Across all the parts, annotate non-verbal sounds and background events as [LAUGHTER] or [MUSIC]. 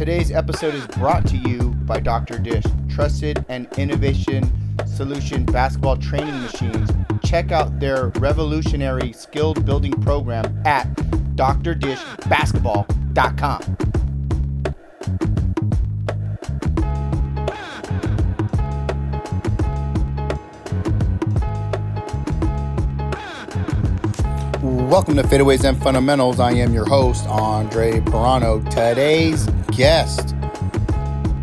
Today's episode is brought to you by Dr. Dish, trusted and innovation solution basketball training machines. Check out their revolutionary skilled building program at drdishbasketball.com. Welcome to Fadeaways and Fundamentals. I am your host, Andre Pirano. Today's guest,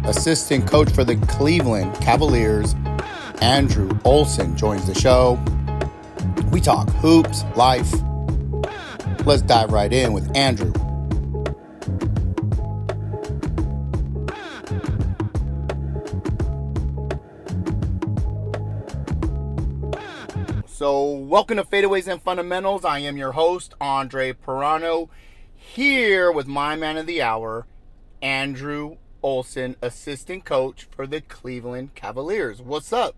assistant coach for the Cleveland Cavaliers, Andrew Olson, joins the show. We talk hoops, life. Let's dive right in with Andrew. So, welcome to Fadeaways and Fundamentals. I am your host, Andre Pirano, here with my man of the hour, Andrew Olson, assistant coach for the Cleveland Cavaliers. What's up?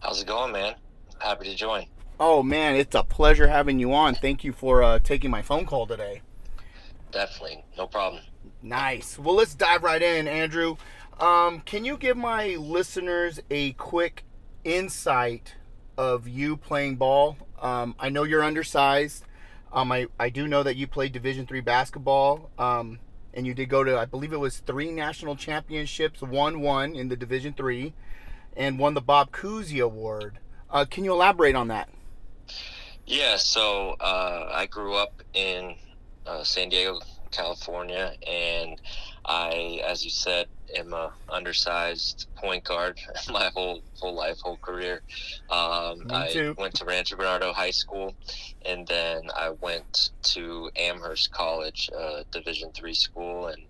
How's it going, man? Happy to join. Oh, man, it's a pleasure having you on. Thank you for uh, taking my phone call today. Definitely, no problem. Nice. Well, let's dive right in, Andrew. Um, can you give my listeners a quick insight of you playing ball. Um, I know you're undersized. Um, I, I do know that you played Division three basketball. Um, and you did go to I believe it was three national championships, won one in the Division three, and won the Bob Cousy Award. Uh, can you elaborate on that? Yeah, so uh, I grew up in uh, San Diego, California, and I, as you said, am a undersized point guard [LAUGHS] my whole whole life, whole career. Um, I went to Rancho Bernardo High School, and then I went to Amherst College, uh, Division three school. And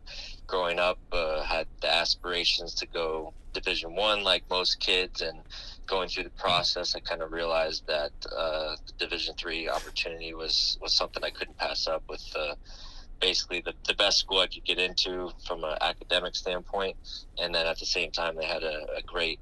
growing up, uh, had the aspirations to go Division one, like most kids, and going through the process, I kind of realized that uh, the Division three opportunity was was something I couldn't pass up with basically the, the best school I could get into from an academic standpoint. And then at the same time, they had a, a great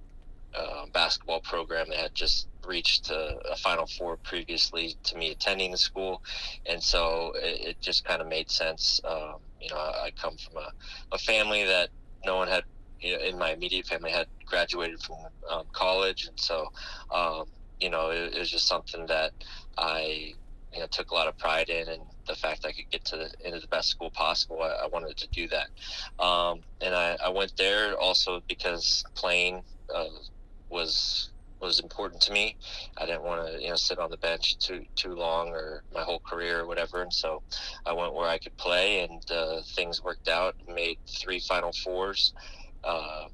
uh, basketball program. They had just reached a, a, Final Four previously to me attending the school. And so it, it just kind of made sense. Um, you know, I, I come from a, a family that no one had, you know, in my immediate family had graduated from um, college. And so, um, you know, it, it was just something that I, you know, took a lot of pride in and the fact I could get to the, into the best school possible. I, I wanted to do that, um, and I, I, went there also because playing uh, was was important to me. I didn't want to you know sit on the bench too too long or my whole career or whatever, and so I went where I could play, and uh, things worked out. Made three Final Fours. Um,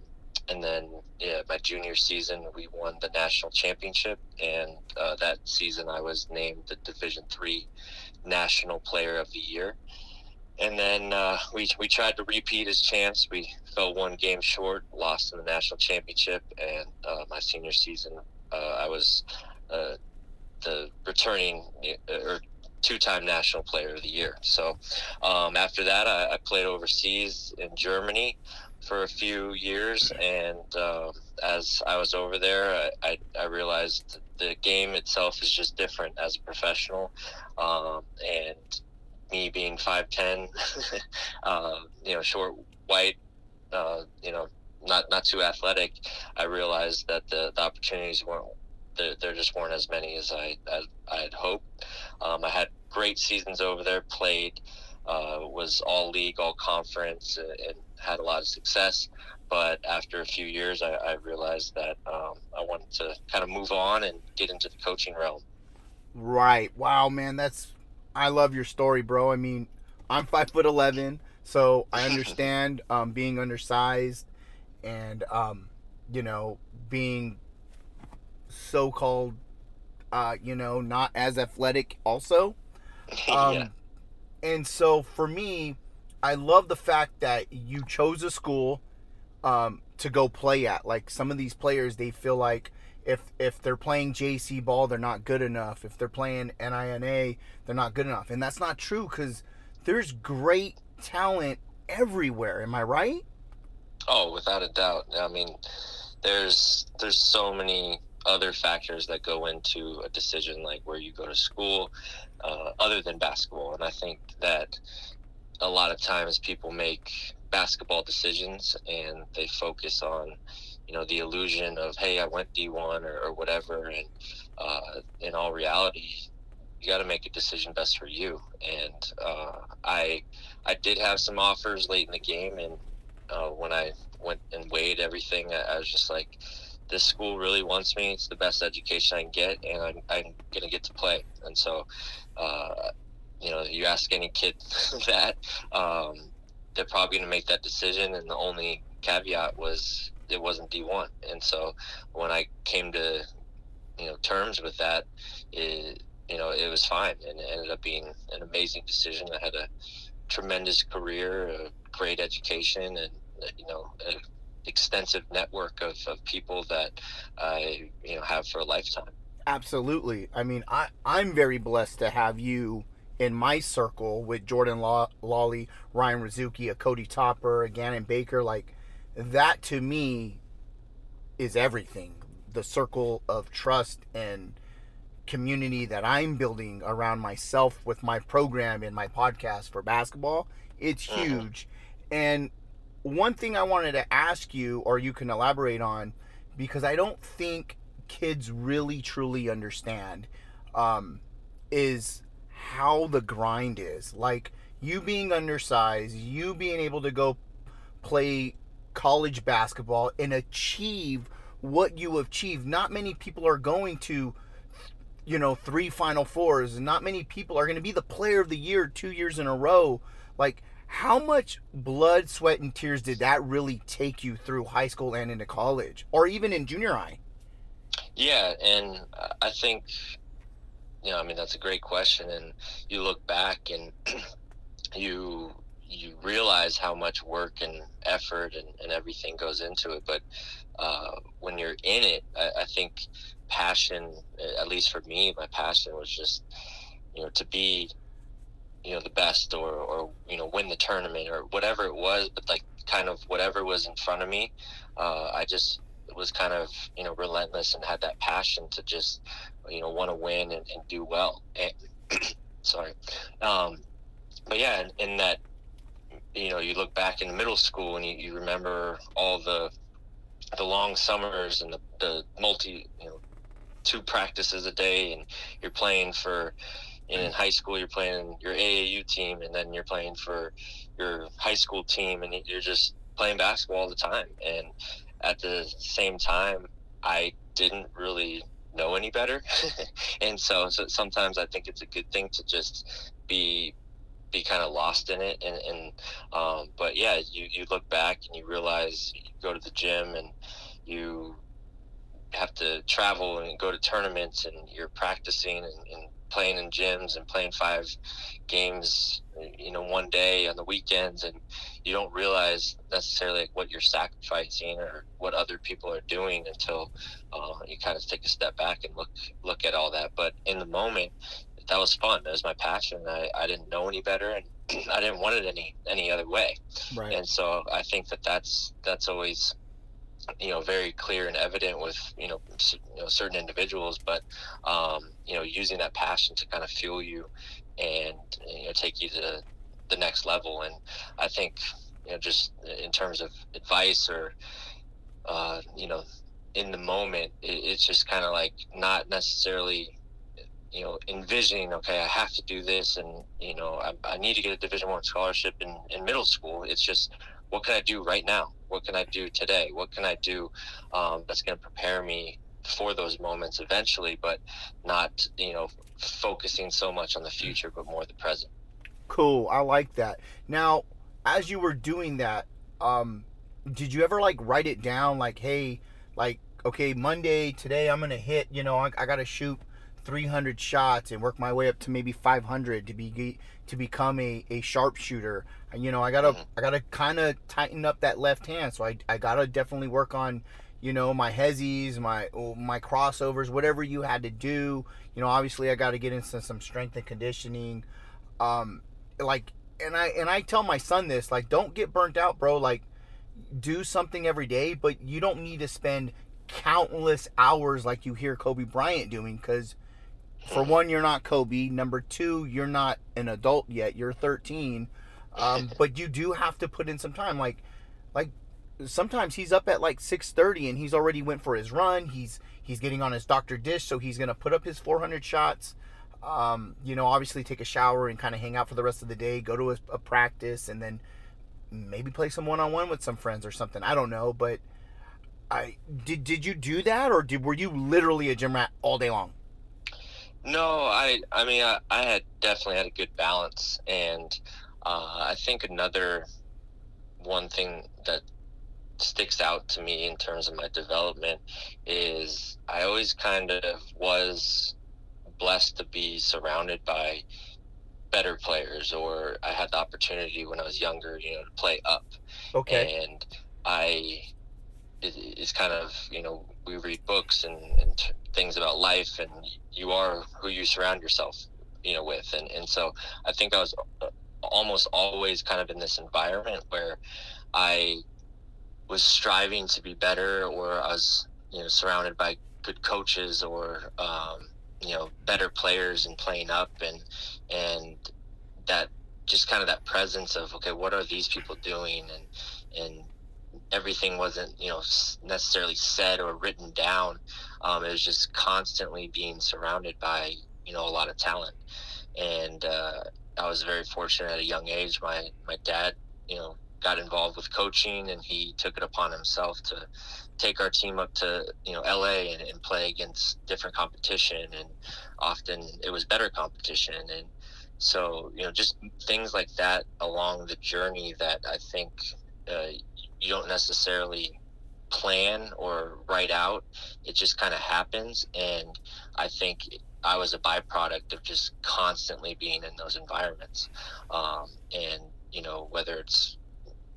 and then yeah, my junior season we won the national championship, and uh, that season I was named the Division three National Player of the Year. And then uh, we we tried to repeat his chance. We fell one game short, lost in the national championship, and uh, my senior season uh, I was uh, the returning uh, or two-time national player of the year. So um, after that, I, I, played overseas in Germany for a few years, and um, as I was over there, I, I, I, realized the game itself is just different as a professional, um, and me being five ten, uh, [LAUGHS] you know, short, white, uh, you know, not not too athletic, I realized that the, the opportunities weren't there, there just weren't as many as I as I had hoped. Um, I had great seasons over there, played, uh, was all league, all conference, and had a lot of success. But after a few years, I, I realized that um, I wanted to kind of move on and get into the coaching realm. Right. Wow, man. That's I love your story, bro. I mean, I'm five foot eleven, so I [LAUGHS] understand um, being undersized and um, you know being so-called, uh, you know, not as athletic. Also, [LAUGHS] um, yeah. and so for me, I love the fact that you chose a school um, to go play at. Like some of these players, they feel like if if they're playing JC ball, they're not good enough. If they're playing NAIA, they're not good enough. And that's not true because there's great talent everywhere. Am I right? Oh, without a doubt. I mean, there's there's so many other factors that go into a decision like where you go to school, uh, other than basketball. And I think that a lot of times people make basketball decisions and they focus on you know the illusion of hey i went d1 or, or whatever and uh, in all reality you got to make a decision best for you. And uh, i i did have some offers late in the game and uh, when i went and weighed everything I, I, was just like this school really wants me. It's the best education i can get and i'm, I'm gonna get to play. And so uh, you know you ask any kid [LAUGHS] that um, they're probably going to make that decision. And the only caveat was it wasn't D1. And so when I came to, you know, terms with that, it, you know, it was fine. And it ended up being an amazing decision. I had a tremendous career, a great education, and, you know, an extensive network of, of people that I, you know, have for a lifetime. Absolutely. I mean, I, I'm very blessed to have you in my circle with Jordan Law- Lawley, Ryan Razooky, a Cody Toppert, a Ganon Baker, like that to me is everything. The circle of trust and community that I'm building around myself with my program and my podcast for basketball, it's mm-hmm. huge. And one thing I wanted to ask you, or you can elaborate on, because I don't think kids really truly understand, um, is how the grind is. Like you being undersized, you being able to go play college basketball and achieve what you achieved. Not many people are going to, you know, three Final Fours. Not many people are going to be the player of the year two years in a row. Like, how much blood, sweat, and tears did that really take you through high school and into college, or even in junior high? Yeah, and I think you know, I mean, that's a great question. And you look back and [CLEARS THROAT] you you realize how much work and effort and, and everything goes into it. But uh, when you're in it, I, I, think passion, at least for me, my passion was just, you know, to be, you know, the best or, or, you know, win the tournament or whatever it was, but like kind of whatever was in front of me. Uh, I just was kind of, you know, relentless and had that passion to just you know want to win and, and, do well. And, [CLEARS THROAT] sorry, um, but yeah, in, in, that you know you look back in middle school and you, you remember all the the long summers and the, the multi you know two practices a day and you're playing for in high school you're playing your AAU team and then you're playing for your high school team and you're just playing basketball all the time and at the same time I didn't really know any better. [LAUGHS] and so, so sometimes I think it's a good thing to just be be kind of lost in it and, and um, but yeah you, you look back and you realize you go to the gym and you have to travel and go to tournaments and you're practicing and, and playing in gyms and playing five games, you know, one day on the weekends, and you don't realize necessarily like what you're sacrificing or what other people are doing until uh, you kind of take a step back and look look at all that. But in the moment, that was fun. That was my passion. I, I didn't know any better, and [CLEARS THROAT] I didn't want it any any other way. Right. And so I think that that's that's always you know very clear and evident with you know, you know certain individuals but um, you know using that passion to kind of fuel you and you know take you to the next level and i think you know just in terms of advice or uh, you know in the moment it, it's just kind of like not necessarily you know envisioning okay i have to do this and you know i, I need to get a division one scholarship in, in middle school it's just what can I do right now? What can I do today? What can I do um, that's going to prepare me for those moments eventually, but not, you know, focusing so much on the future, but more the present. Cool. I like that. Now, as you were doing that, um, did you ever like write it down like, hey, like, okay, Monday, today I'm going to hit, you know, I, I got to shoot 300 shots and work my way up to maybe 500 to be to become a, a sharpshooter. You know, I gotta mm-hmm. I gotta kind of tighten up that left hand. So I, I gotta definitely work on you know my hezzies, my oh, my crossovers, whatever you had to do. You know, obviously I got to get into some strength and conditioning. Um, like and I and I tell my son this like don't get burnt out, bro. Like do something every day, but you don't need to spend countless hours like you hear Kobe Bryant doing because for one, you're not Kobe. Number two, you're not an adult yet. You're 13. Um, [LAUGHS] but you do have to put in some time. Like, like sometimes he's up at like six thirty and he's already went for his run. He's he's getting on his doctor dish, so he's gonna put up his four hundred shots. Um, you know, obviously take a shower and kind of hang out for the rest of the day. Go to a, a practice and then maybe play some one on one with some friends or something. I don't know, but I did. Did you do that, or did were you literally a gym rat all day long? No, I. I mean, I, I had definitely had a good balance, and uh, I think another one thing that sticks out to me in terms of my development is I always kind of was blessed to be surrounded by better players or I had the opportunity when I was younger, you know, to play up. Okay. And I it, it's kind of, you know, we read books and, and t- things about life and you are who you surround yourself, you know, with. And, and so I think I was uh, almost always kind of in this environment where I was striving to be better or I was, you know, surrounded by good coaches or, um, you know, better players and playing up and, and that just kind of that presence of, okay, what are these people doing? And, and everything wasn't, you know, necessarily said or written down. Um, it was just constantly being surrounded by, you know, a lot of talent. And, uh, I was very fortunate at a young age. My, my dad, you know, got involved with coaching and he took it upon himself to take our team up to you know LA and, and, play against different competition and often it was better competition. And so you know just things like that along the journey that I think uh, you don't necessarily plan or write out it just kind of happens. And I think I was a byproduct of just constantly being in those environments. Um, and you know whether it's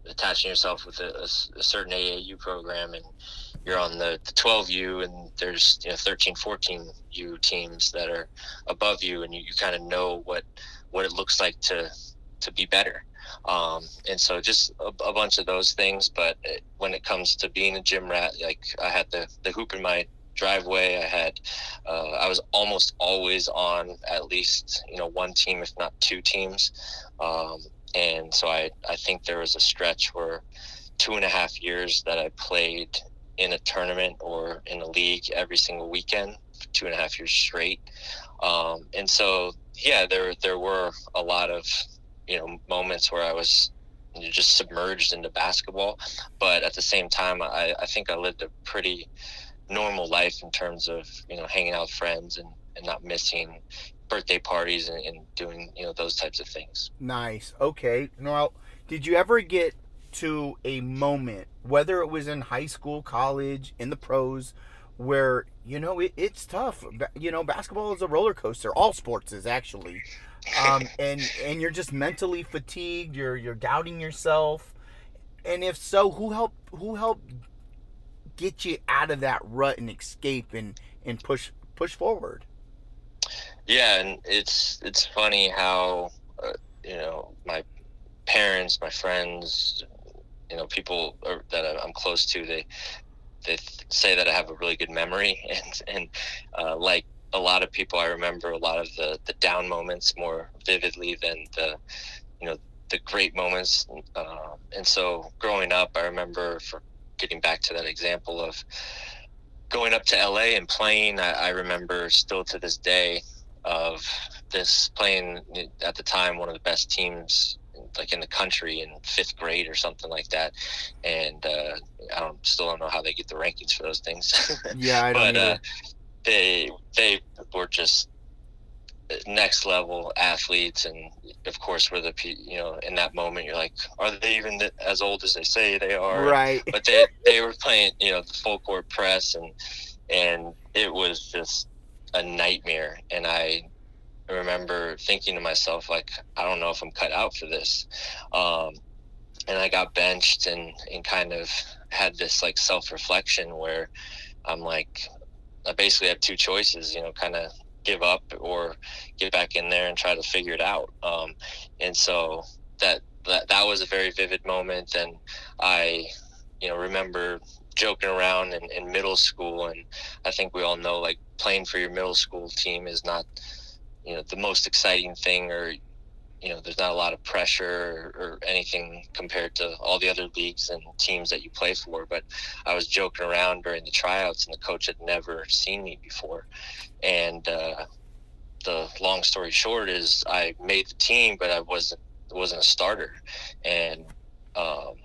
attaching yourself with a, a, a, certain AAU program and you're on the, the 12U and there's you know 13 14U teams that are above you and you, you kind of know what what it looks like to to be better. Um, and so just a, a, bunch of those things but when it comes to being a gym rat like I had the the hoop in my driveway. I had uh, I was almost always on at least you know one team if not two teams. Um, and so I I think there was a stretch where two and a half years that I played in a tournament or in a league every single weekend two and a half years straight. Um, and so yeah, there there were a lot of you know moments where I was just submerged into basketball, but at the same time, I, I think I lived a pretty normal life in terms of you know hanging out with friends and, and not missing birthday parties and, and doing you know those types of things. Nice. Okay. Now, did you ever get to a moment, whether it was in high school, college, in the pros, where you know it, it's tough. You know, basketball is a roller coaster. All sports is actually, um, [LAUGHS] and and you're just mentally fatigued. You're you're doubting yourself, and if so, who helped who helped get you out of that rut and escape and and push push forward? Yeah, and it's it's funny how uh, you know my parents, my friends, you know, people that I'm close to, they they say that I have a really good memory, [LAUGHS] and and uh, like a lot of people, I remember a lot of the the down moments more vividly than the you know the great moments. Uh, and so growing up, I remember for getting back to that example of going up to LA and playing. I, I remember still to this day of this playing at the time one of the best teams like in the country in fifth grade or something like that. And uh, i don't still don't know how they get the rankings for those things. [LAUGHS] Yeah I don't but uh, they they were just next level athletes. And of course were the you know in that moment you're like are they even as old as they say they are? Right. but they they were playing you know the full court press. And and it was just a nightmare. And i remember thinking to myself like i don't know if i'm cut out for this. Um, and i got benched and and kind of had this like self-reflection where i'm like i basically have two choices you know kind of give up or get back in there and try to figure it out. Um, and so that, that that was a very vivid moment. And i you know remember joking around in, in middle school and i think we all know like playing for your middle school team is not you know the most exciting thing or you know, there's not a lot of pressure or anything compared to all the other leagues and teams that you play for. But I was joking around during the tryouts, and the coach had never seen me before. And uh, the long story short is, I made the team, but I wasn't wasn't a starter. And um,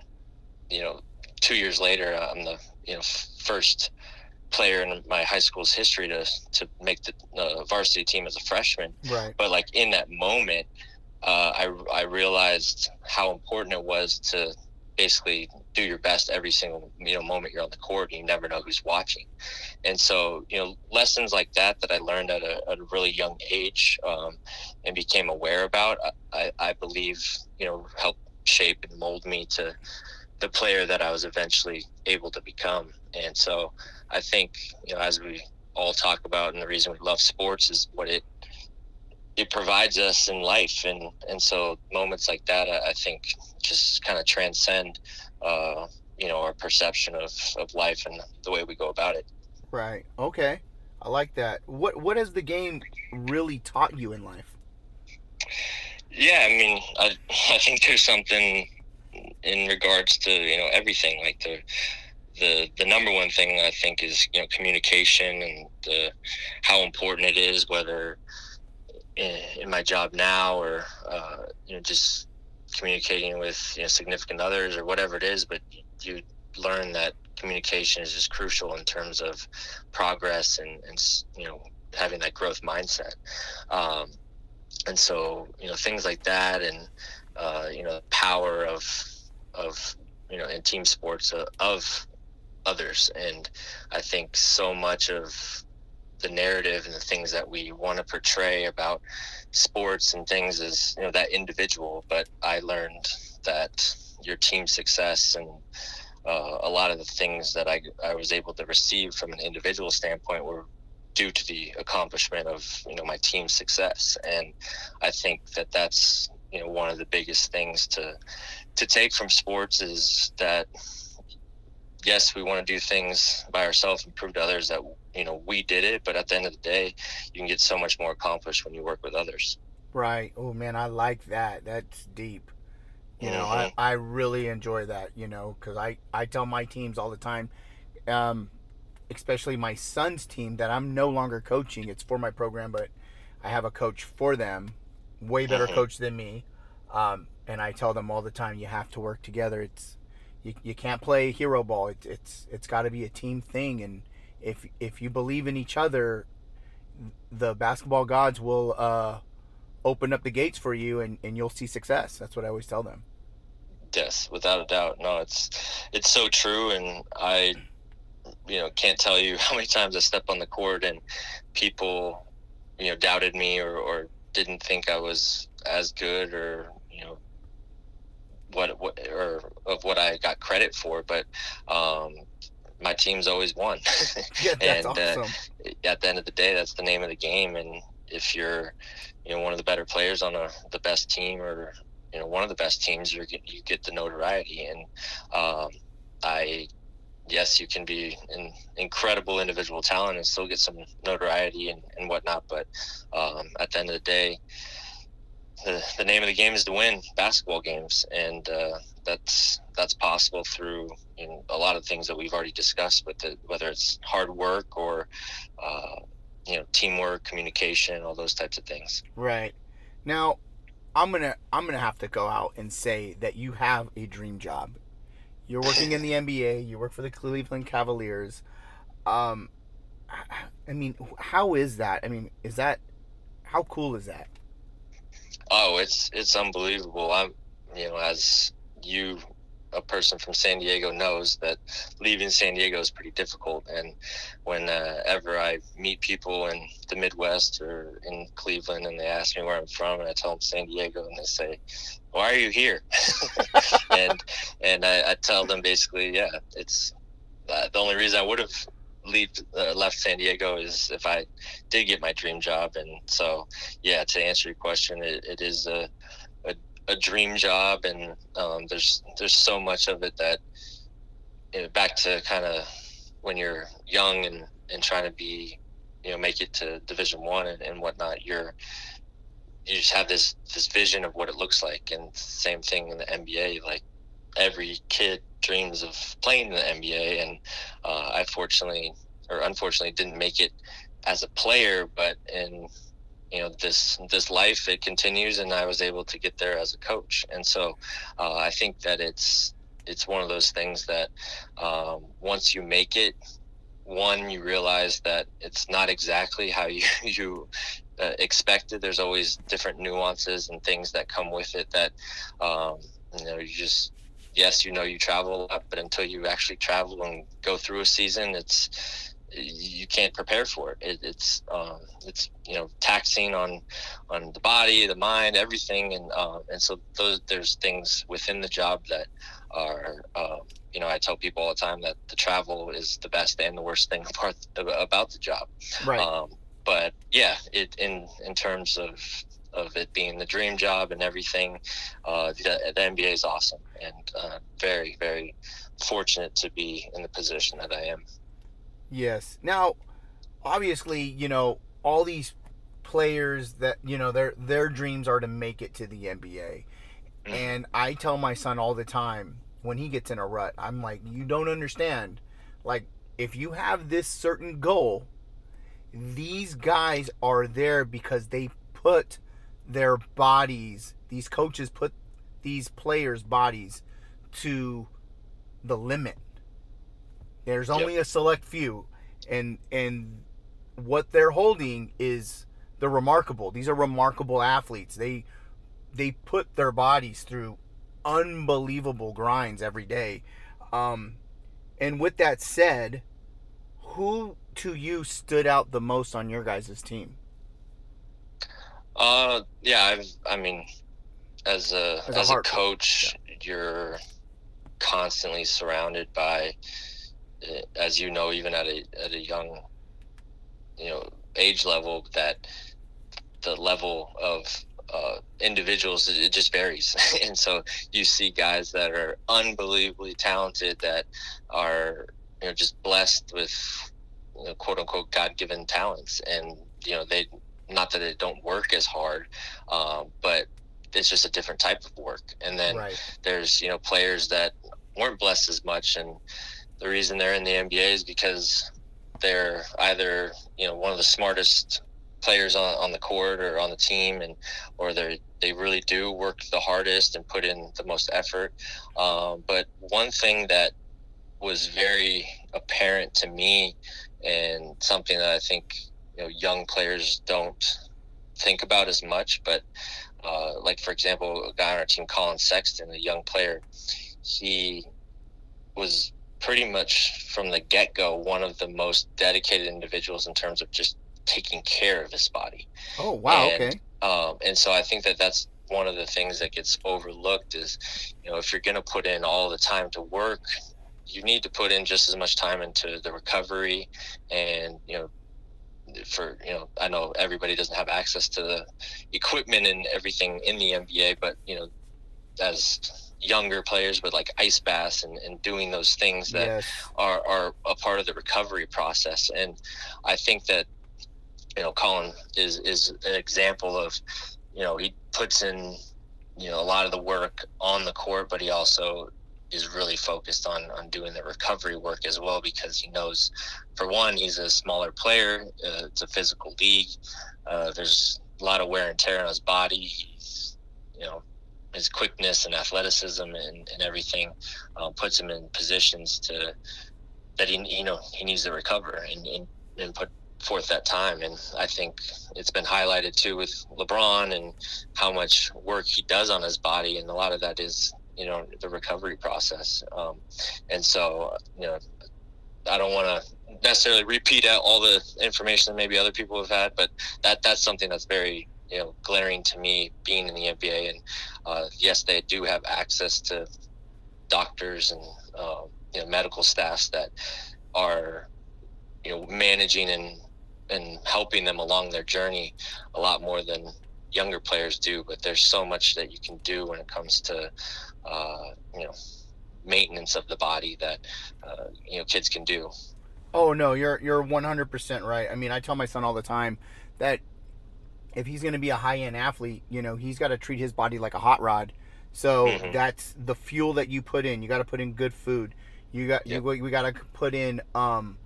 you know, two years later, I'm the you know first player in my high school's history to to make the uh, varsity team as a freshman. Right. But like in that moment, uh, I I realized how important it was to basically do your best every single you know moment you're on the court. You never know who's watching, and so you know lessons like that that I learned at a, at a really young age um, and became aware about. I, I believe you know helped shape and mold me to the player that I was eventually able to become. And so I think, you know, as we all talk about and the reason we love sports is what it it provides us in life and and so moments like that I, I think just kind of transcend uh, you know our perception of, of life and the way we go about it. Right. Okay. I like that. What what has the game really taught you in life? Yeah, I mean, I [LAUGHS] I think there's something in regards to you know everything like the the the number one thing I think is you know communication and the, how important it is whether in, in my job now or uh, you know just communicating with you know significant others or whatever it is but you learn that communication is just crucial in terms of progress and, and you know having that growth mindset. Um, and so you know things like that and uh, you know power of of you know in team sports uh, of others. And i think so much of the narrative and the things that we want to portray about sports and things is you know that individual. But i learned that your team success and uh, a lot of the things that I, I was able to receive from an individual standpoint were due to the accomplishment of you know my team's success. And i think that that's you know one of the biggest things to to take from sports is that yes, we want to do things by ourselves and prove to others that you know we did it. But at the end of the day, you can get so much more accomplished when you work with others. Right. Oh man, I like that. That's deep. You know, mm-hmm. I, I really enjoy that. You know, because I I tell my teams all the time, um, especially my son's team that I'm no longer coaching. It's for my program, but I have a coach for them, way better mm-hmm. coach than me. Um, and I tell them all the time, you have to work together. It's you, you can't play hero ball. It, it's it's got to be a team thing, and if if you believe in each other, the basketball gods will uh, open up the gates for you, and, and you'll see success. That's what I always tell them. Yes, without a doubt. No, it's it's so true, and I, you know, can't tell you [LAUGHS] how many times I stepped on the court and people, you know, doubted me or, or didn't think I was as good or what, what or of what I got credit for, but um, my team's always won. [LAUGHS] yeah, that's and uh, awesome. uh, at the end of the day, that's the name of the game. And if you're, you know, one of the better players on a, the best team or you know one of the best teams, you you get the notoriety. And um, I, yes, you can be an incredible individual talent and still get some notoriety and, and whatnot. But um, at the end of the day, the, the name of the game is to win basketball games, and uh, that's that's possible through you know, a lot of things that we've already discussed. The, whether it's hard work or uh, you know teamwork, communication, all those types of things. Right. Now, I'm gonna I'm gonna have to go out and say that you have a dream job. You're working in the [LAUGHS] NBA. You work for the Cleveland Cavaliers. Um, I mean, how is that? I mean, is that how cool is that? Oh, it's it's unbelievable. I'm, you know, as you, a person from San Diego, knows that leaving San Diego is pretty difficult. And whenever uh, I meet people in the Midwest or in Cleveland, and they ask me where I'm from, and I tell them San Diego, and they say, "Why are you here?" [LAUGHS] and and I, I tell them basically, yeah, it's uh, the only reason I would have leave uh, left San Diego is if I did get my dream job. And so, yeah, to answer your question, it, it is a, a, a dream job, and um, there's there's so much of it that you know, back to kind of when you're young and and trying to be you know make it to Division One and, and whatnot, you're you just have this this vision of what it looks like, and same thing in the NBA. Like every kid dreams of playing in the NBA, and uh, I fortunately or unfortunately didn't make it as a player, but in you know this this life it continues and i was able to get there as a coach. And so uh, i think that it's it's one of those things that um, once you make it one you realize that it's not exactly how [LAUGHS] you you uh, expected. There's always different nuances and things that come with it that um, you know you just yes you know you travel a lot but until you actually travel and go through a season it's you can't prepare for it. it it's um, it's you know taxing on on the body, the mind, everything, and uh, and so those there's things within the job that are um, you know I tell people all the time that the travel is the best and the worst thing [LAUGHS] part about the job. Right. Um, but yeah, it in in terms of of it being the dream job and everything, uh, the, the NBA is awesome and uh, very very fortunate to be in the position that I am. Yes. Now, obviously, you know, all these players that, you know, their their dreams are to make it to the NBA. Mm-hmm. And I tell my son all the time when he gets in a rut, I'm like, you don't understand. Like if you have this certain goal, these guys are there because they put their bodies, these coaches put these players' bodies to the limit there's only yep. a select few, and and what they're holding is the remarkable. These are remarkable athletes. They they put their bodies through unbelievable grinds every day. Um, and with that said, who to you stood out the most on your guys' team? Uh, yeah, I've, I mean, as a as a, as a coach, yeah. you're constantly surrounded by as you know, even at a at a young, you know, age level, that the level of uh, individuals it just varies, [LAUGHS] and so you see guys that are unbelievably talented that are you know just blessed with you know, quote unquote God given talents, and you know they not that they don't work as hard, um, but it's just a different type of work. And then right. there's you know players that weren't blessed as much and the reason they're in the NBA is because they're either you know one of the smartest players on, on the court or on the team and or they they really do work the hardest and put in the most effort um, but one thing that was very apparent to me and something that I think you know young players don't think about as much but uh, like for example a guy on our team Collin Sexton a young player he was pretty much from the get go one of the most dedicated individuals in terms of just taking care of his body. Oh wow! And, okay. Um, and so I think that that's one of the things that gets overlooked is, you know, if you're going to put in all the time to work, you need to put in just as much time into the recovery, and you know, for you know, I know everybody doesn't have access to the equipment and everything in the NBA, but you know, as younger players with like ice baths and, and doing those things that yes. are, are a part of the recovery process. And I think that, you know, Collin is, is an example of, you know, he puts in, you know, a lot of the work on the court, but he also is really focused on, on doing the recovery work as well, because he knows for one, he's a smaller player. Uh, it's a physical league. Uh, there's a lot of wear and tear on his body. He's, you know, his quickness and athleticism and, and everything uh, puts him in positions to that he you know he needs to recover and, and, and put forth that time and I think it's been highlighted too with LeBron and how much work he does on his body and a lot of that is you know the recovery process um, and so you know I don't want to necessarily repeat out all the information that maybe other people have had but that that's something that's very you know glaring to me being in the NBA. And uh, yes, they do have access to doctors and uh, you know, medical staffs that are you know managing and and helping them along their journey a lot more than younger players do. But there's so much that you can do when it comes to uh, you know maintenance of the body that uh, you know kids can do. Oh no, you're you're 100% right. I mean, I tell my son all the time that if he's going to be a high end athlete, you know, he's got to treat his body like a hot rod. So Mhm. that's the fuel that you put in. You got to put in good food. You got Yep. you we got to put in um,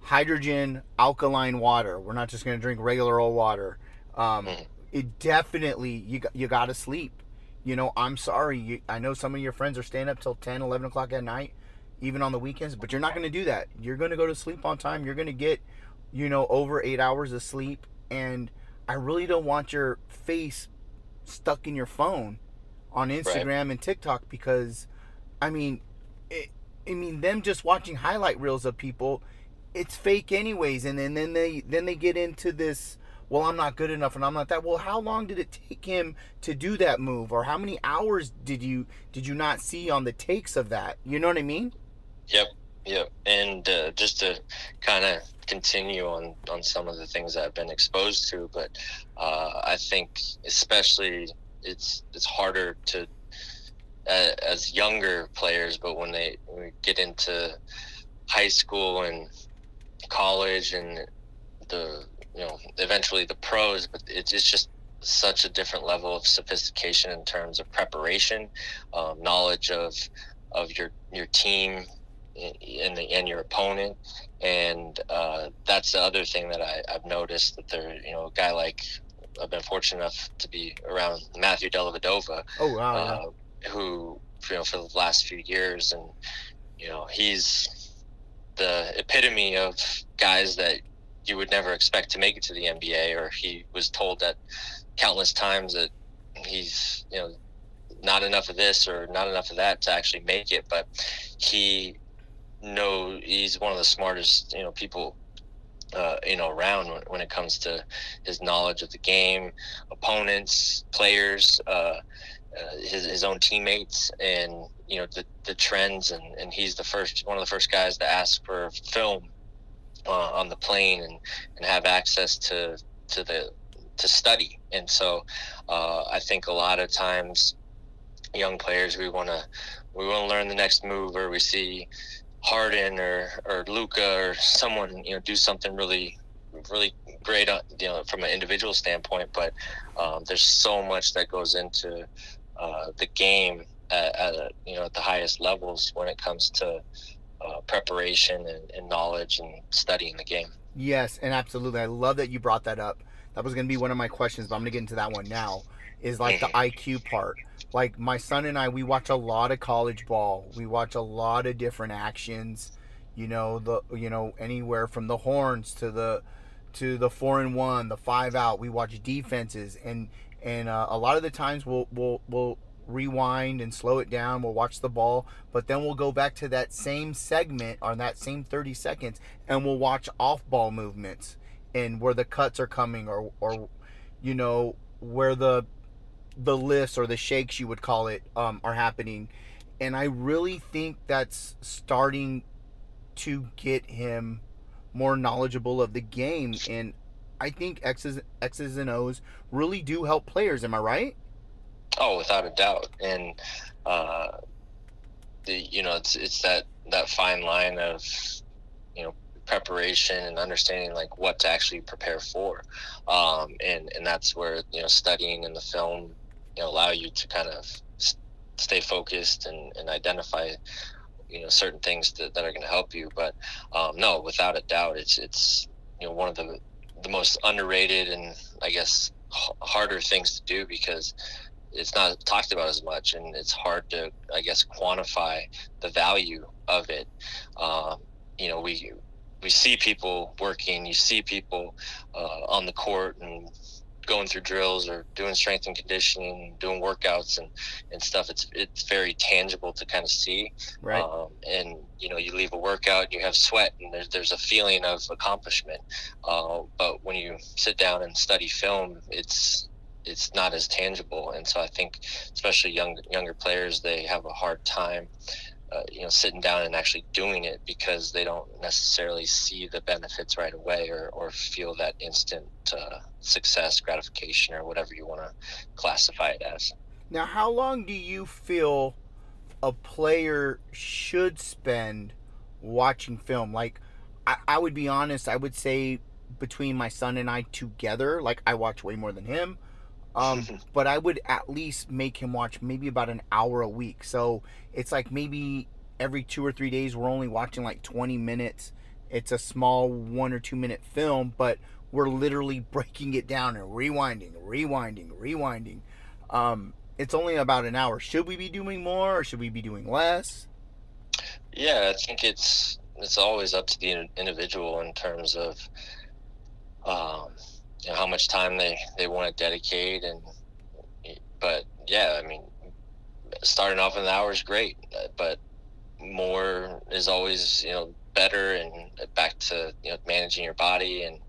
hydrogen alkaline water. We're not just going to drink regular old water. Um, Mhm. It definitely you you got to sleep. You know, I'm sorry. You, I know some of your friends are staying up till 10, 11 o'clock at night, even on the weekends. But you're not going to do that. You're going to go to sleep on time. You're going to get, you know, over eight hours of sleep. And I really don't want your face stuck in your phone on Instagram and TikTok because, I mean, it, I mean them just watching highlight reels of people, it's fake anyways. And then then they then they get into this. Well, I'm not good enough, and I'm not that. Well, how long did it take him to do that move, or how many hours did you did you not see on the takes of that? You know what I mean? Yep, yep. And uh, just to kind of continue on on some of the things I've been exposed to, but uh, I think especially it's it's harder to uh, as younger players, but when they get into high school and college and the you know eventually the pros, but it's it's just such a different level of sophistication in terms of preparation, um, knowledge of of your your team and the and your opponent, and uh, that's the other thing that I, I've noticed that there you know a guy like I've been fortunate enough to be around Matthew Dellavedova, Oh wow! yeah. uh, who you know for the last few years, and you know he's the epitome of guys that you would never expect to make it to the NBA, or he was told that countless times that he's you know not enough of this or not enough of that to actually make it, but he know he's one of the smartest you know people uh, you know around when, when it comes to his knowledge of the game, opponents, players, uh, uh, his his own teammates, and you know the the trends. And, and he's the first one of the first guys to ask for film uh, on the plane and and have access to to the to study. And so uh, I think a lot of times young players we want to we want to learn the next move or we see Harden or or Luka or someone you know do something really really great you know from an individual standpoint but um, there's so much that goes into uh, the game at, at a, you know at the highest levels when it comes to uh, preparation and, and knowledge and studying the game Yes, and absolutely. I love that you brought that up. That was going to be one of my questions, but I'm going to get into that one now. Is like the IQ part. Like my son and I, we watch a lot of college ball. We watch a lot of different actions. You know the you know anywhere from the horns to the to the four and one, the five out. We watch defenses and and uh, a lot of the times we'll we'll we'll rewind and slow it down. We'll watch the ball, but then we'll go back to that same segment or that same 30 seconds and we'll watch off ball movements and where the cuts are coming or or you know where the the lifts or the shakes you would call it um, are happening. And i really think that's starting to get him more knowledgeable of the game and i think x's x's and o's really do help players. Am i right Oh, without a doubt, and uh, the you know it's it's that that fine line of you know preparation and understanding like what to actually prepare for, um, and and that's where you know studying in the film you know allow you to kind of s- stay focused and, and identify you know certain things that, that are going to help you. But um, no, without a doubt, it's it's you know one of the the most underrated and I guess h- harder things to do because it's not talked about as much and it's hard to i guess quantify the value of it. Um, you know we we see people working you see people uh, on the court and going through drills or doing strength and conditioning doing workouts and and stuff. It's it's very tangible to kind of see. Right. Um, and you know you leave a workout and you have sweat and there's there's a feeling of accomplishment. Uh, but when you sit down and study film it's it's not as tangible and so i think especially young younger players they have a hard time uh, you know sitting down and actually doing it because they don't necessarily see the benefits right away or, or feel that instant uh, success gratification or whatever you want to classify it as Now, how long do you feel a player should spend watching film? Like, I, I would be honest, I would say between my son and I together. Like I watch way more than him. Um, [LAUGHS] but I would at least make him watch maybe about an hour a week. So it's like maybe every two or three days we're only watching like 20 minutes. It's a small one or two minute film, but we're literally [LAUGHS] breaking it down and rewinding, rewinding, rewinding. Um, it's only about an hour. Should we be doing more or should we be doing less? Yeah, I think it's it's always up to the individual in terms of um, you know, how much time they, they want to dedicate and but yeah i mean starting off in the hour is great but more is always you know better and back to you know managing your body and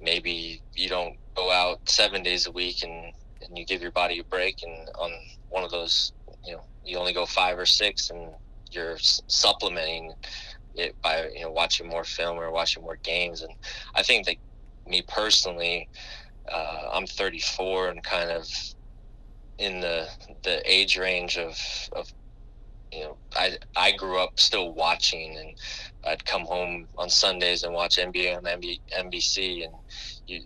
maybe you don't go out seven days a week and and you give your body a break and on one of those you know you only go five or six and you're supplementing it by you know watching more film or watching more games. And i think that me personally, uh, I'm 34 and kind of in the the age range of of you know I I grew up still watching and I'd come home on Sundays and watch NBA on MB, NBC and you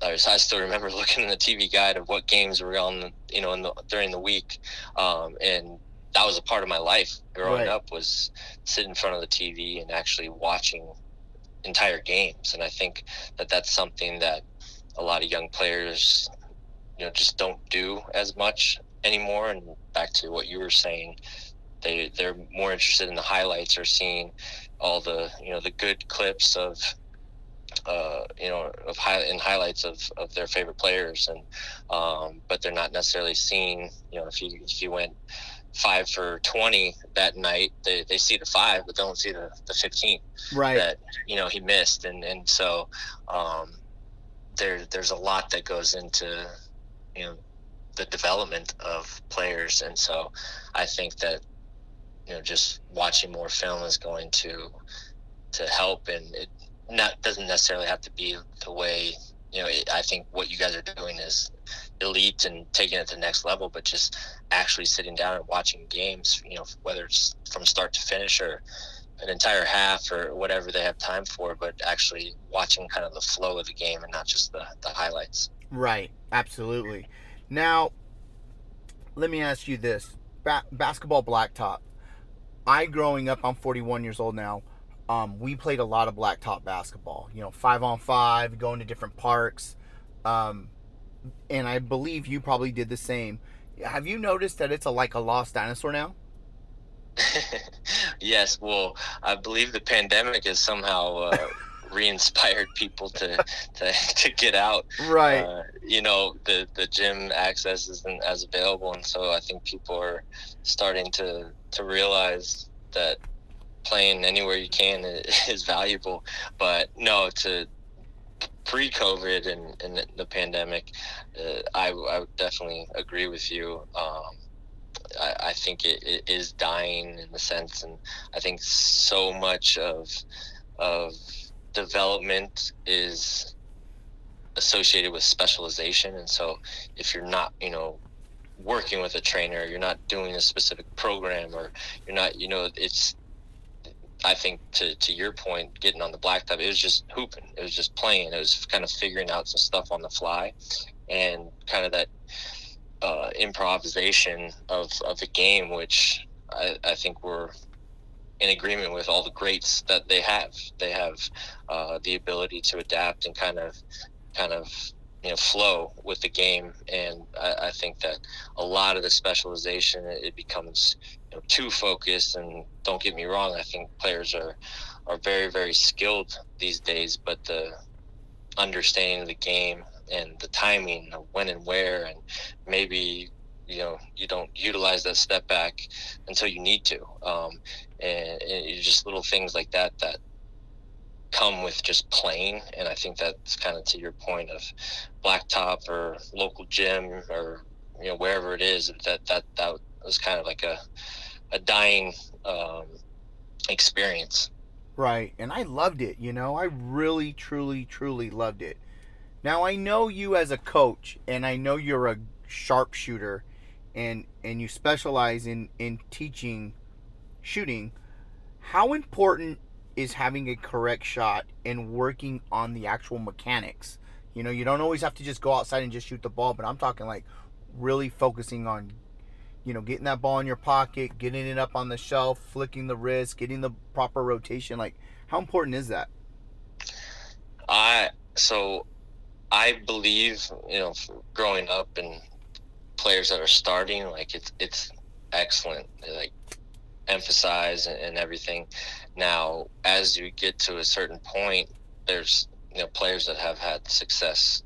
I still remember [LAUGHS] looking in the TV guide of what games were on you know in the, during the week um, and that was a part of my life growing right. up was sitting in front of the TV and actually watching entire games. And I think that that's something that a lot of young players, you know, just don't do as much anymore. And back to what you were saying, they they're more interested in the highlights or seeing all the you know the good clips of uh, you know, of high in highlights of, of their favorite players, and um, but they're not necessarily seeing. You know, if you if you went five for 20 that night they, they see the five but don't see the, the 15 right. that you know he missed. And and so um there there's a lot that goes into you know the development of players. And so i think that you know just watching more film is going to to help. And it not doesn't necessarily have to be the way you know it, i think what you guys are doing is elite and taking it to the next level, but just actually sitting down and watching games, you know, whether it's from start to finish or an entire half or whatever they have time for, but actually watching kind of the flow of the game and not just the, the highlights. Right. Absolutely. Now, let me ask you this ba- basketball blacktop. I, growing up, I'm 41 years old now. Um, we played a lot of blacktop basketball, you know, five on five, going to different parks. Um, and I believe you probably did the same. Have you noticed that it's a like a lost dinosaur now? [LAUGHS] yes. Well, I believe the pandemic has somehow uh, [LAUGHS] re-inspired people to, to [LAUGHS] to get out. Right. Uh, you know, the the gym access isn't as available, and so I think people are starting to to realize that playing anywhere you can is valuable. But no, to pre-COVID and, and the pandemic, uh, I, I would definitely agree with you. Um, I, I, think it, it is dying in the sense, and I think so much of of development is associated with specialization, and so if you're not, you know, working with a trainer, you're not doing a specific program, or you're not, you know, it's I think to, to your point, getting on the blacktop, it was just hooping. It was just playing. It was kind of figuring out some stuff on the fly, and kind of that uh, improvisation of of the game, which I, I think we're in agreement with all the greats that they have. They have uh, the ability to adapt and kind of kind of you know flow with the game and I, I, think that a lot of the specialization it becomes too focused and don't get me wrong i think players are are very very skilled these days but the understanding of the game and the timing of when and where and maybe you know you don't utilize that step back until you need to um, and, and just little things like that that come with just playing. And I think that's kind of to your point of blacktop or local gym or you know wherever it is that that that was kind of like a a dying um, experience. Right, and I loved it. You know, I really, truly, truly loved it. Now I know you as a coach, and I know you're a sharpshooter, and and you specialize in in teaching shooting. How important is having a correct shot and working on the actual mechanics. You know, you don't always have to just go outside and just shoot the ball, but I'm talking like really focusing on you know, getting that ball in your pocket, getting it up on the shelf, flicking the wrist, getting the proper rotation. Like, how important is that? I so I believe you know, growing up and players that are starting, like it's it's excellent. Like emphasize and, and everything. Now, as you get to a certain point, there's you know players that have had success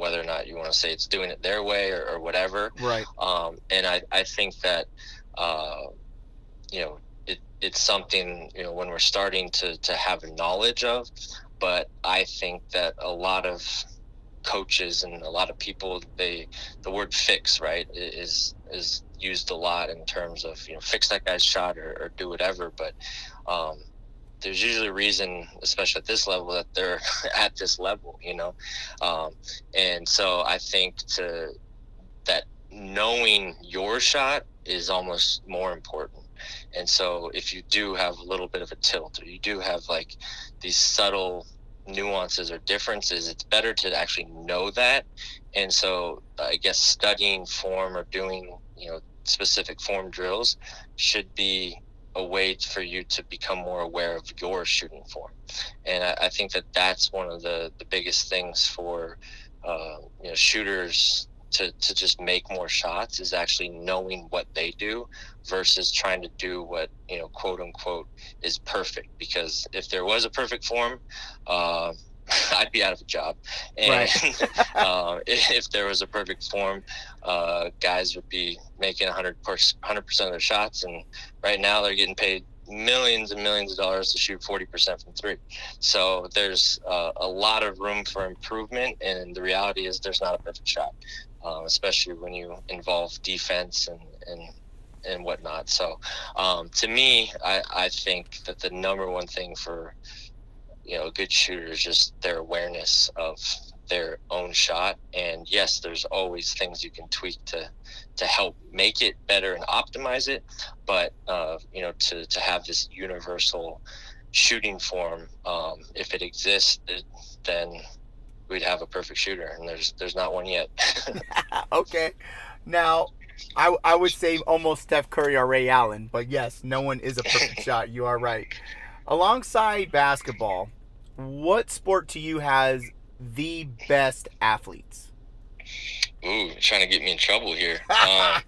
whether or not you want to say it's doing it their way or, or whatever. Right. Um, and I, I think that, uh, you know, it, it's something, you know, when we're starting to, to have knowledge of, but I think that a lot of coaches and a lot of people, they, the word fix, right, is, is used a lot in terms of, you know, fix that guy's shot or, or do whatever. But, um, there's usually a reason, especially at this level, that they're [LAUGHS] at this level, you know. Um, and so I think to that knowing your shot is almost more important. And so if you do have a little bit of a tilt, or you do have like these subtle nuances or differences, it's better to actually know that. And so I guess studying form or doing, you know, specific form drills should be a way for you to become more aware of your shooting form. And I, I think that that's one of the, the biggest things for uh, you know shooters to, to just make more shots is actually knowing what they do versus trying to do what you know quote unquote is perfect because if there was a perfect form uh, [LAUGHS] I'd be out of a job. And right. [LAUGHS] uh, if there was a perfect form, uh, guys would be making 100 percent of their shots, and right now they're getting paid millions and millions of dollars to shoot 40% from three. So there's uh, a lot of room for improvement, and the reality is there's not a perfect shot, um, especially when you involve defense and and and whatnot. So um, to me, I, I think that the number one thing for you know a good shooter is just their awareness of their own shot. And yes there's always things you can tweak to to help make it better and optimize it. But uh, you know to to have this universal shooting form um, if it exists then we'd have a perfect shooter. And there's there's not one yet. [LAUGHS] [LAUGHS] Okay. Now I, I would say almost Steph Curry or Ray Allen, but yes, no one is a perfect [LAUGHS] shot. You are right. Alongside basketball, what sport to you has the best athletes? Ooh, trying to get me in trouble here. [LAUGHS] um,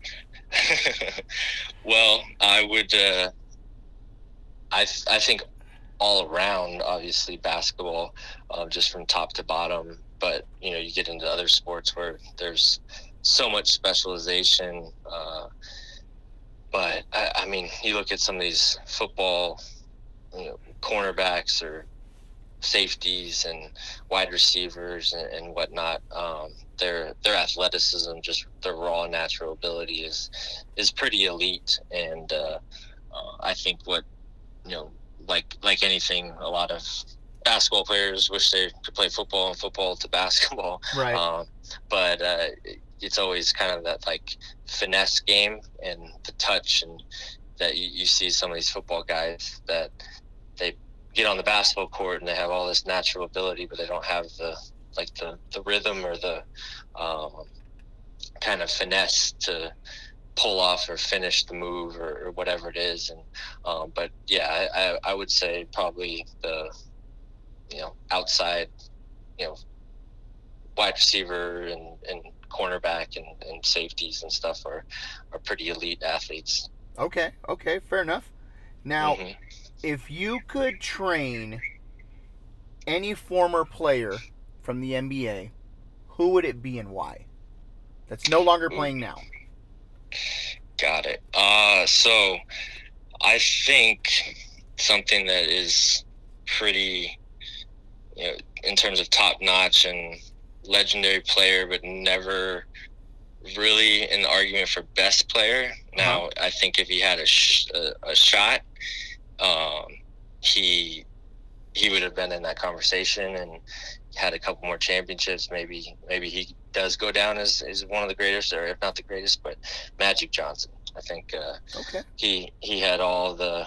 [LAUGHS] well, I would. Uh, I I think all around, obviously basketball, uh, just from top to bottom. But you know, you get into other sports where there's so much specialization. Uh, but I, I mean, you look at some of these football, you know, cornerbacks or safeties and wide receivers and, and whatnot. Um, their their athleticism, just their raw natural ability is is pretty elite, and uh, uh, I think what you know, like like anything, a lot of basketball players wish they could play football and football to [LAUGHS] basketball. Right. Um, but uh, it's always kind of that like finesse game and the touch and that you, you see some of these football guys that they get on the basketball court and they have all this natural ability, but they don't have the like the the rhythm or the um, kind of finesse to pull off or finish the move or, or whatever it is. And um, but yeah, I, I would say probably the you know outside you know wide receiver and, and cornerback and, and safeties and stuff are are pretty elite athletes. Okay, okay, fair enough. Now, mm-hmm if you could train any former player from the NBA, who would it be and why? That's no longer playing now. Got it. Uh, so I think something that is pretty, you know, in terms of top notch and legendary player, but never really in the argument for best player. Uh-huh. Now, uh-huh. I think if he had a, sh- a, a shot, um, he he would have been in that conversation and had a couple more championships. Maybe maybe he does go down as, as one of the greatest, or if not the greatest. But Magic Johnson, I think uh, okay. he he had all the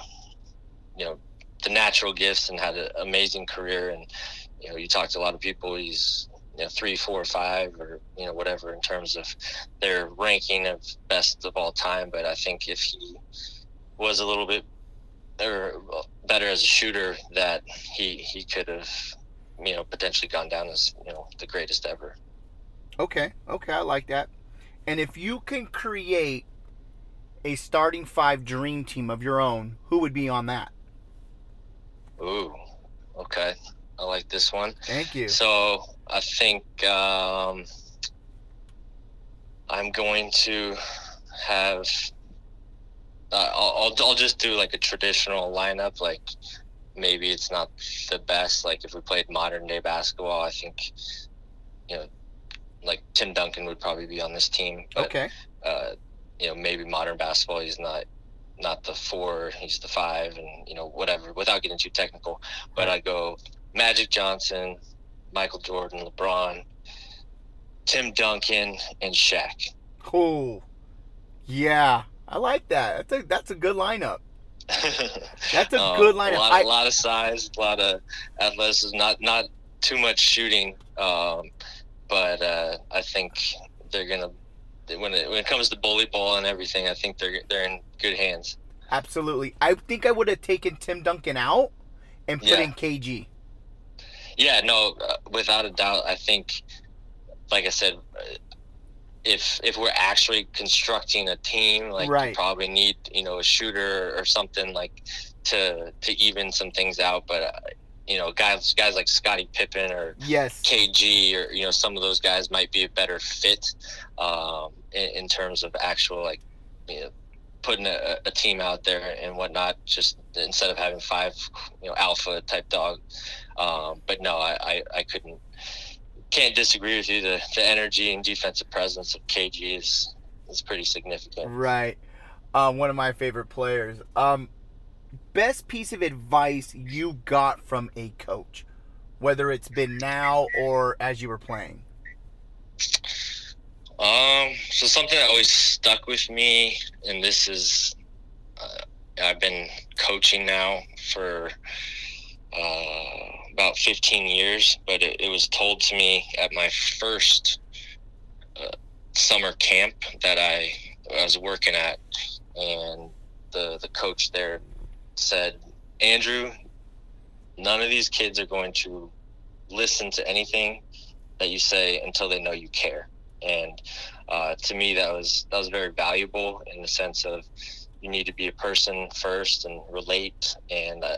you know the natural gifts and had an amazing career. And you know, you talk to a lot of people. He's you know three, four, five, or you know whatever in terms of their ranking of best of all time. But I think if he was a little bit or better as a shooter, that he he could have you know potentially gone down as you know the greatest ever. Okay, okay, I like that. And if you can create a starting five dream team of your own, who would be on that? Ooh, okay. I like this one. Thank you. So I think um, I'm going to have. Uh, I'll, I'll I'll just do like a traditional lineup. Like maybe it's not the best. Like if we played modern day basketball, I think you know, like Tim Duncan would probably be on this team. But, okay. Uh, you know, maybe modern basketball, he's not not the four, he's the five, and you know whatever. Without getting too technical, but I go Magic Johnson, Michael Jordan, LeBron, Tim Duncan, and Shaq. Cool. Yeah, I like that. That's a that's a good lineup. That's a Um, [LAUGHS] good lineup. A lot, I- a lot of size, a lot of athleticism, not not too much shooting, um, but uh, I think they're gonna when it when it comes to bully ball and everything. I think they're they're in good hands. Absolutely. I think I would have taken Tim Duncan out and put Yeah. in KG. Yeah, no, uh, without a doubt. I think, like I said, uh, if if we're actually constructing a team, like Right. you probably need you know a shooter or something like to to even some things out. But uh, you know, guys guys like Scottie Pippen or Yes. KG or you know some of those guys might be a better fit um, in, in terms of actual like you know putting a, a team out there and whatnot. Just instead of having five you know alpha type dog. Um, but no, I, I, I couldn't can't disagree with you. The the energy and defensive presence of KG is is pretty significant. Right. Um, one of my favorite players. Um, best piece of advice you got from a coach, whether it's been now or as you were playing. Um, so something that always stuck with me, and this is, uh, I've been coaching now for uh, about 15 years, but it, it was told to me at my first uh, summer camp that I, I was working at, and the the coach there said, Andrew, none of these kids are going to listen to anything that you say until they know you care. And uh, to me that was that was very valuable in the sense of you need to be a person first and relate. And uh,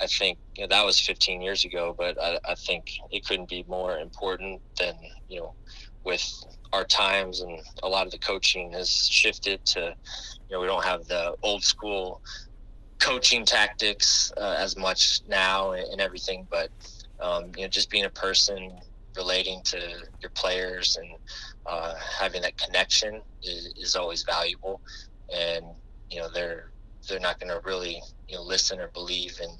I think you know, that was 15 years ago but I, I think it couldn't be more important than you know with our times and a lot of the coaching has shifted to you know we don't have the old school coaching tactics uh, as much now and, everything but um, you know just being a person relating to your players and uh, having that connection is, is always valuable. And you know they're they're not going to really you know listen or believe and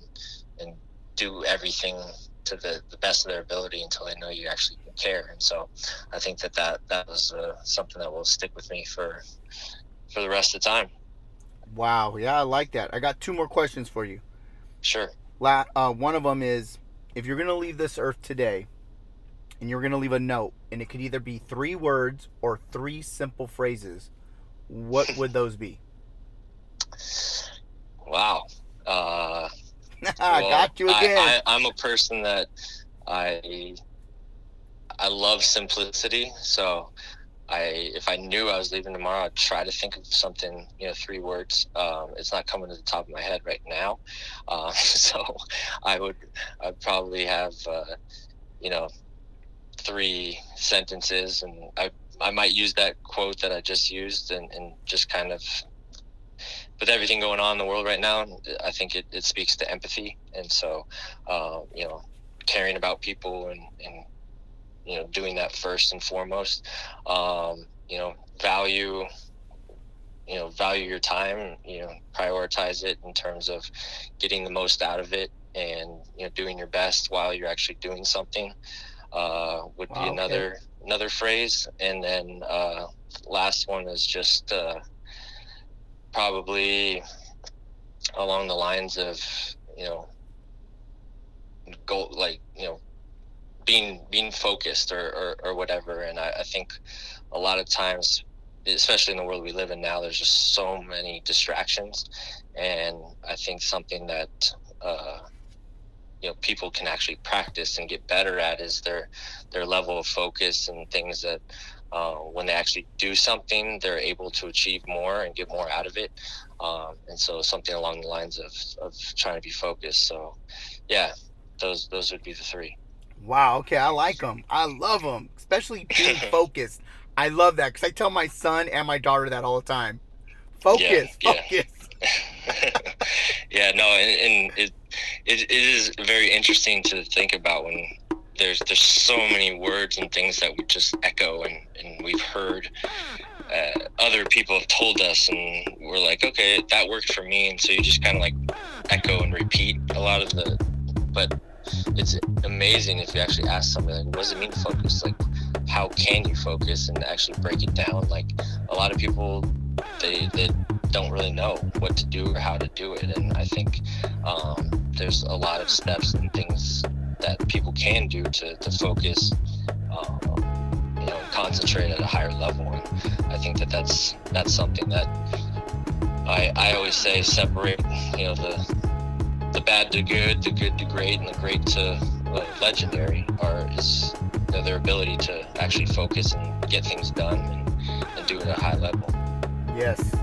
and do everything to the, the best of their ability until they know you actually care and so i think that that, that was uh, something that will stick with me for for the rest of the time Wow. Yeah, I like that. I got two more questions for you. sure La- uh, one of them is if you're going to leave this earth today and you're going to leave a note, and it could either be three words or three simple phrases, what would those be? wow uh [LAUGHS] I Well, got you again. I, I'm a person that I I love simplicity. So I if I knew I was leaving tomorrow, I'd try to think of something, you know, three words. Um, it's not coming to the top of my head right now. Um, [LAUGHS] so I would I'd probably have uh, you know three sentences and I I might use that quote that I just used and, and just kind of with everything going on in the world right now, I think it, it speaks to empathy. And so, uh, you know, caring about people and, and, you know, doing that first and foremost, um, you know, value, you know, value your time, you know, prioritize it in terms of getting the most out of it and, you know, doing your best while you're actually doing something, uh, would Wow, be okay. another, another phrase. And then, uh, last one is just, uh, probably along the lines of you know goal like you know being being focused or, or, or whatever. And I, I think a lot of times especially in the world we live in now there's just so many distractions. And i think something that uh, you know people can actually practice and get better at is their their level of focus and things that uh, when they actually do something they're able to achieve more and get more out of it. Um, and so something along the lines of, of trying to be focused. So yeah those those would be the three. Wow okay i like them i love them especially being [LAUGHS] focused. I love that because i tell my son and my daughter that all the time. Focus yeah, focus. Yeah, [LAUGHS] yeah no and, and it it, it is very interesting to think about when there's there's so many words and things that we just echo and, and we've heard uh, other people have told us and we're like okay that worked for me. And so you just kind of like echo and repeat a lot of the but it's amazing if you actually ask somebody like what does it mean to focus? Like how can you focus and actually break it down? Like a lot of people they they don't really know what to do or how to do it. And i think um, there's a lot of steps and things that people can do to, to focus um, you know concentrate at a higher level. And i think that that's that's something that i i always say separate you know the the bad to good the good to great and the great to legendary are is you know, their ability to actually focus and get things done and, and do it at a high level. Yes